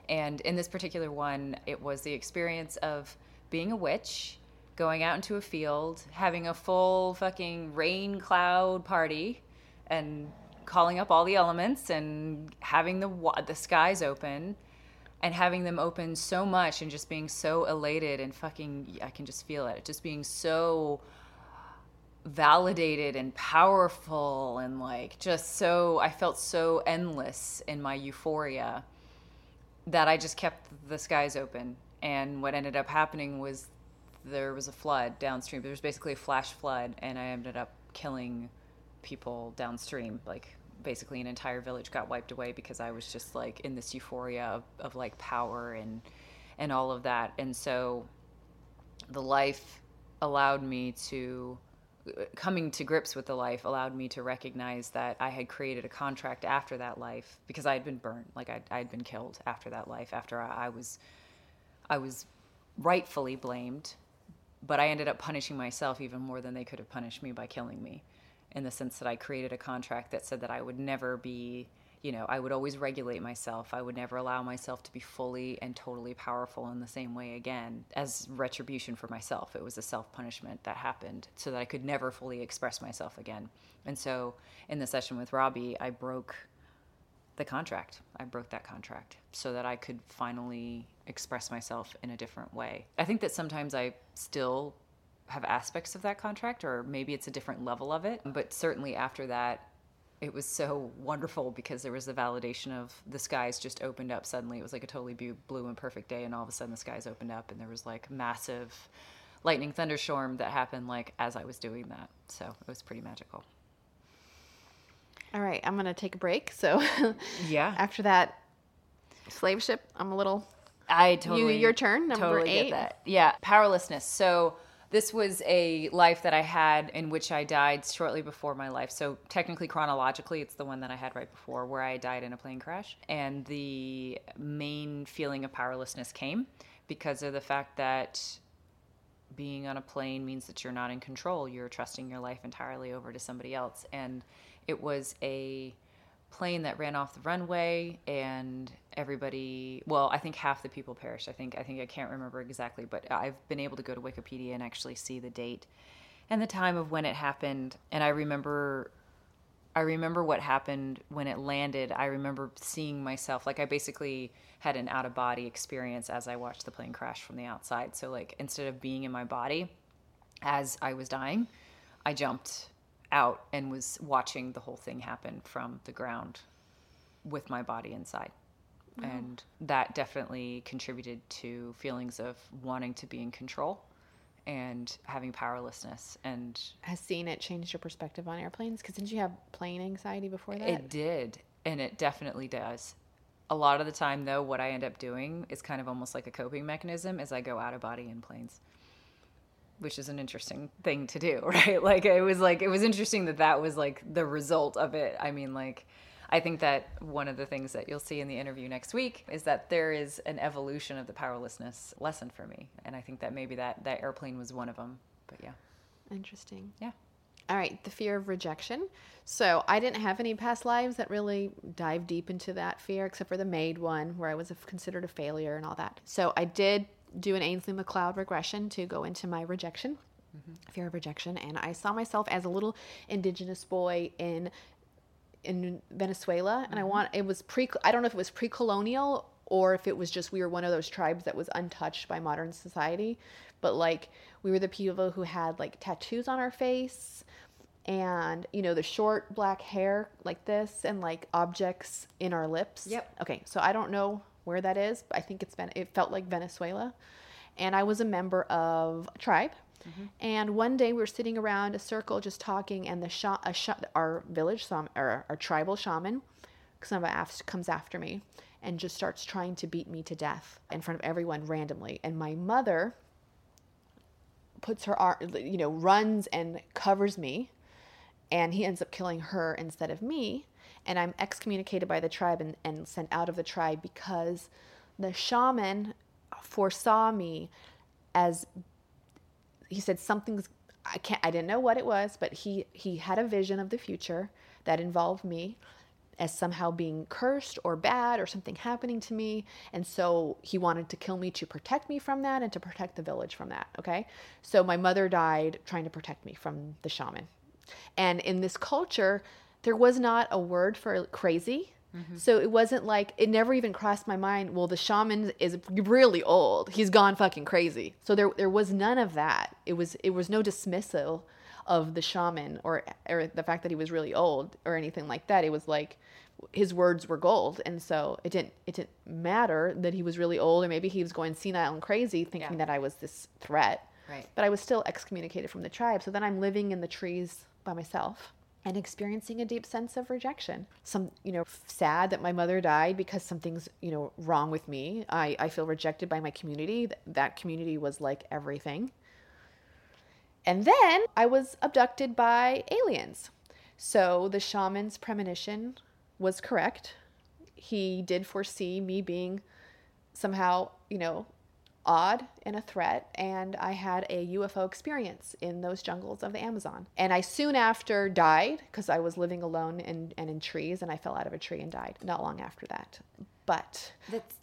And in this particular one, it was the experience of being a witch, going out into a field, having a full fucking rain cloud party, and calling up all the elements and having the the skies open and having them open so much and just being so elated and fucking I can just feel it. Just being so validated and powerful and like just so I felt so endless in my euphoria that I just kept the skies open. And what ended up happening was there was a flood downstream. There was basically a flash flood, and I ended up killing people downstream. Like basically, an entire village got wiped away because I was just like in this euphoria of, of like power and and all of that. And so the life allowed me to coming to grips with the life allowed me to recognize that I had created a contract after that life because I had been burned, like I I had been killed after that life. After I, I was, I was rightfully blamed, but I ended up punishing myself even more than they could have punished me by killing me, in the sense that I created a contract that said that I would never be. You know, I would always regulate myself. I would never allow myself to be fully and totally powerful in the same way again as retribution for myself. It was a self punishment that happened so that I could never fully express myself again. And so in the session with Robbie, I broke the contract. I broke that contract so that I could finally express myself in a different way. I think that sometimes I still have aspects of that contract, or maybe it's a different level of it. But certainly after that, it was so wonderful because there was the validation of the skies just opened up suddenly. It was like a totally blue and perfect day, and all of a sudden the skies opened up, and there was like massive lightning thunderstorm that happened like as I was doing that. So it was pretty magical. All right, I'm going to take a break. So Yeah. after that slave ship, I'm a little. I totally your turn, number totally eight. Get that. Yeah, powerlessness. So this was a life that I had in which I died shortly before my life. So technically, chronologically, it's the one that I had right before, where I died in a plane crash. And the main feeling of powerlessness came because of the fact that being on a plane means that you're not in control. You're trusting your life entirely over to somebody else. And it was a plane that ran off the runway and everybody well i think half the people perished i think i think i can't remember exactly but i've been able to go to wikipedia and actually see the date and the time of when it happened. And i remember i remember what happened when it landed. I remember seeing myself like i basically had an out of body experience as i watched the plane crash from the outside. So like instead of being in my body as i was dying i jumped out and was watching the whole thing happen from the ground with my body inside. And that definitely contributed to feelings of wanting to be in control and having powerlessness. And Has seen it changed your perspective on airplanes? Because didn't you have plane anxiety before that? it did. And it definitely does. A lot of the time, though, what I end up doing is kind of almost like a coping mechanism is I go out of body in planes. Which is an interesting thing to do, right? Like it was like it was interesting that that was like the result of it. I mean, like I think that one of the things that you'll see in the interview next week is that there is an evolution of the powerlessness lesson for me, and I think that maybe that that airplane was one of them. But yeah, Interesting. yeah, All right, the fear of rejection. So I didn't have any past lives that really dive deep into that fear, except for the maid one, where I was a- considered a failure and all that. So I did do an Ainslie MacLeod regression to go into my rejection, mm-hmm. fear of rejection, and I saw myself as a little indigenous boy in in Venezuela, and I mm-hmm. want it was pre. I don't know if it was pre-colonial or if it was just we were one of those tribes that was untouched by modern society, but like we were the people who had like tattoos on our face and you know the short black hair like this and like objects in our lips. Yep. Okay, so I don't know where that is, but I think it's been it felt like Venezuela. And I was a member of a tribe Mm-hmm. And one day we were sitting around a circle just talking, and the sha- our village shaman, or our tribal shaman, some af- comes after me and just starts trying to beat me to death in front of everyone randomly. And my mother puts her arm, you know, runs and covers me, and he ends up killing her instead of me. And I'm excommunicated by the tribe and, and sent out of the tribe because the shaman foresaw me as he said something's I can't I didn't know what it was, but he he had a vision of the future that involved me as somehow being cursed or bad or something happening to me. And so he wanted to kill me to protect me from that and to protect the village from that. Okay. So my mother died trying to protect me from the shaman. And in this culture, there was not a word for crazy. Mm-hmm. So it wasn't like it never even crossed my mind. Well, the shaman is really old. He's gone fucking crazy. So there there was none of that. It was it was no dismissal of the shaman or or the fact that he was really old or anything like that. It was like his words were gold, and so it didn't it didn't matter that he was really old or maybe he was going senile and crazy, thinking Yeah. that I was this threat. Right. But I was still excommunicated from the tribe. So then I'm living in the trees by myself and experiencing a deep sense of rejection. Some, you know, sad that my mother died because something's, you know, wrong with me. I, I feel rejected by my community. That community was like everything. And then I was abducted by aliens. So the shaman's premonition was correct. He did foresee me being somehow, you know, odd and a threat. And I had a UFO experience in those jungles of the Amazon. And I soon after died because I was living alone and, and in trees and I fell out of a tree and died not long after that. But That's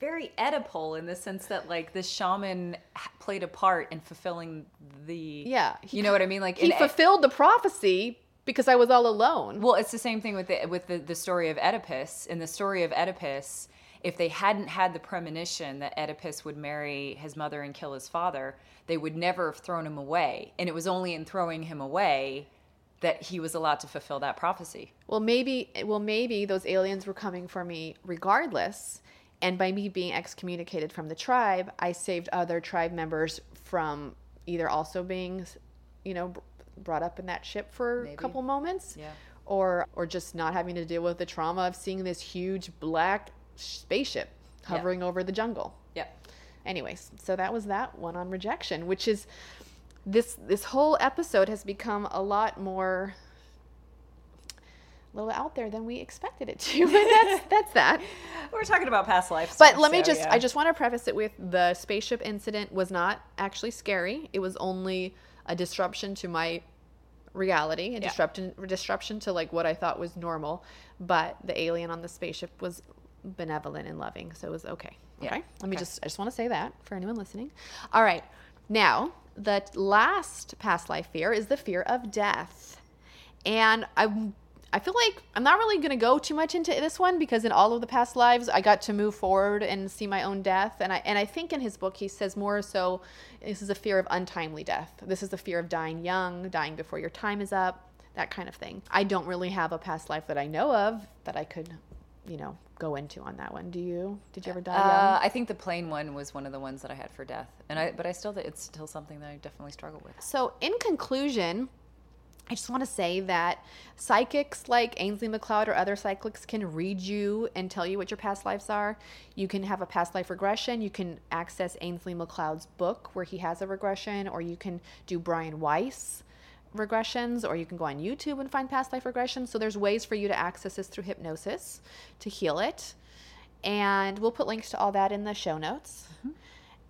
very Oedipal in the sense that like the shaman played a part in fulfilling the yeah, he you know what I mean like he fulfilled the prophecy because I was all alone. Well, it's the same thing with the with the, the story of Oedipus. In the story of Oedipus, if they hadn't had the premonition that Oedipus would marry his mother and kill his father, they would never have thrown him away. And it was only in throwing him away that he was allowed to fulfill that prophecy. Well, maybe well maybe those aliens were coming for me regardless, and by me being excommunicated from the tribe, I saved other tribe members from either also being, you know, brought up in that ship for a couple moments, Yeah. or or just not having to deal with the trauma of seeing this huge black spaceship hovering over the jungle Yep. anyways so that was that one on rejection which is this this whole episode has become a lot more a little out there than we expected it to but that's that's that We're talking about past life. but let me so, just yeah. i just want to preface it with the spaceship incident was not actually scary it was only a disruption to my reality a Yeah. disruption disruption to like what i thought was normal but the alien on the spaceship was benevolent and loving so it was okay Yeah. okay let me Okay. just i just want to say that for anyone listening all right now the last past life fear is the fear of death and I I feel like I'm not really going to go too much into this one because in all of the past lives I got to move forward and see my own death and I and I think in his book he says more so this is a fear of untimely death. This is the fear of dying young, dying before your time is up, that kind of thing. I don't really have a past life that I know of that I could, you know, go into on that one. Do you? Did you ever die? Uh, I think the plane one was one of the ones that I had for death, and I but I still it's still something that I definitely struggle with. So, in conclusion, I just want to say that psychics like Ainslie MacLeod or other psychics can read you and tell you what your past lives are. You can have a past life regression. You can access Ainslie MacLeod's book where he has a regression, or you can do Brian Weiss regressions, or you can go on YouTube and find past life regressions. So, there's ways for you to access this through hypnosis to heal it. And we'll put links to all that in the show notes. Mm-hmm.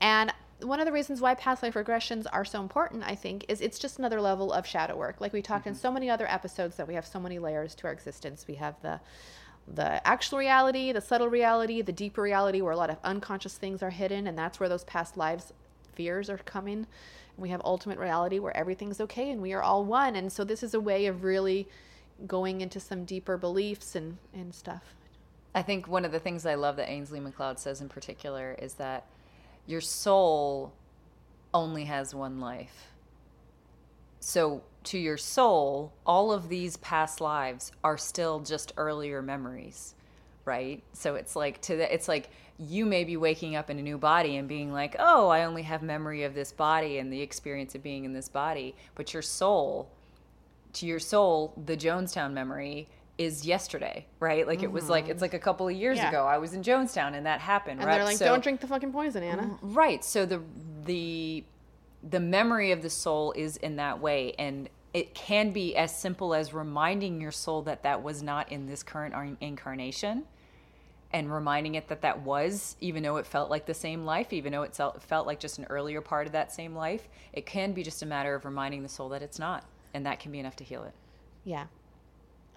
And one of the reasons why past life regressions are so important, I think, is it's just another level of shadow work. Like we talked in mm-hmm. so many other episodes that we have so many layers to our existence. We have the the actual reality, the subtle reality, the deeper reality where a lot of unconscious things are hidden and that's where those past lives fears are coming. We have ultimate reality where everything's okay and we are all one. And so this is a way of really going into some deeper beliefs and and stuff. I think one of the things I love that Ainslie MacLeod says in particular is that your soul only has one life. So, to your soul, all of these past lives are still just earlier memories. right? So it's like to the, it's like you may be waking up in a new body and being like, "Oh, I only have memory of this body and the experience of being in this body." But your soul to your soul, the Jonestown memory is yesterday, right? Like it was like mm-hmm. it's like a couple of years Yeah. ago. I was in Jonestown and that happened, And right? they're like, So- don't drink the fucking poison, Anna. Right. So the the the memory of the soul is in that way and it can be as simple as reminding your soul that that was not in this current incarnation and reminding it that that was even though it felt like the same life even though it felt, felt like just an earlier part of that same life it can be just a matter of reminding the soul that it's not and that can be enough to heal it Yeah.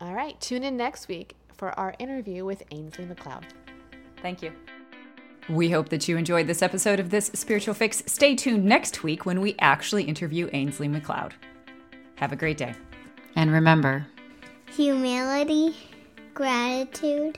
All right. Tune in next week for our interview with Ainslie MacLeod. Thank you. We hope that you enjoyed this episode of This Spiritual Fix. Stay tuned next week when we actually interview Ainslie MacLeod. Have a great day. And remember, Humility, gratitude,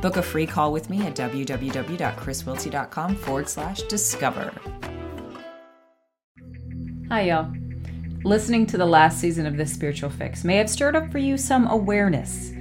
book a free call with me at www.chriswilty.com forward slash discover. Hi, y'all. Listening to the last season of This Spiritual Fix may have stirred up for you some awareness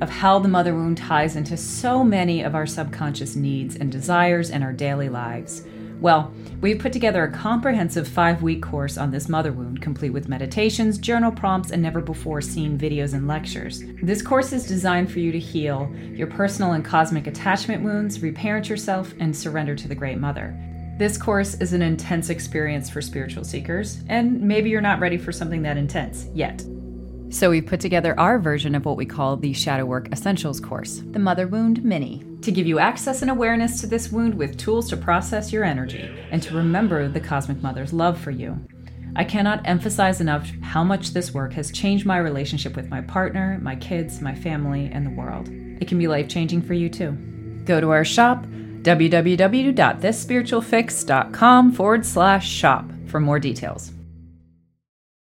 of how the mother wound ties into so many of our subconscious needs and desires in our daily lives. Well, we've put together a comprehensive five week course on this mother wound, complete with meditations, journal prompts, and never before seen videos and lectures. This course is designed for you to heal your personal and cosmic attachment wounds, reparent yourself, and surrender to the Great Mother. This course is an intense experience for spiritual seekers, and maybe you're not ready for something that intense yet. So we've put together our version of what we call the Shadow Work Essentials course, the Mother Wound Mini, to give you access and awareness to this wound with tools to process your energy and to remember the Cosmic Mother's love for you. I cannot emphasize enough how much this work has changed my relationship with my partner, my kids, my family, and the world. It can be life changing for you too. Go to our shop, www.thisspiritualfix.com forward slash shop for more details.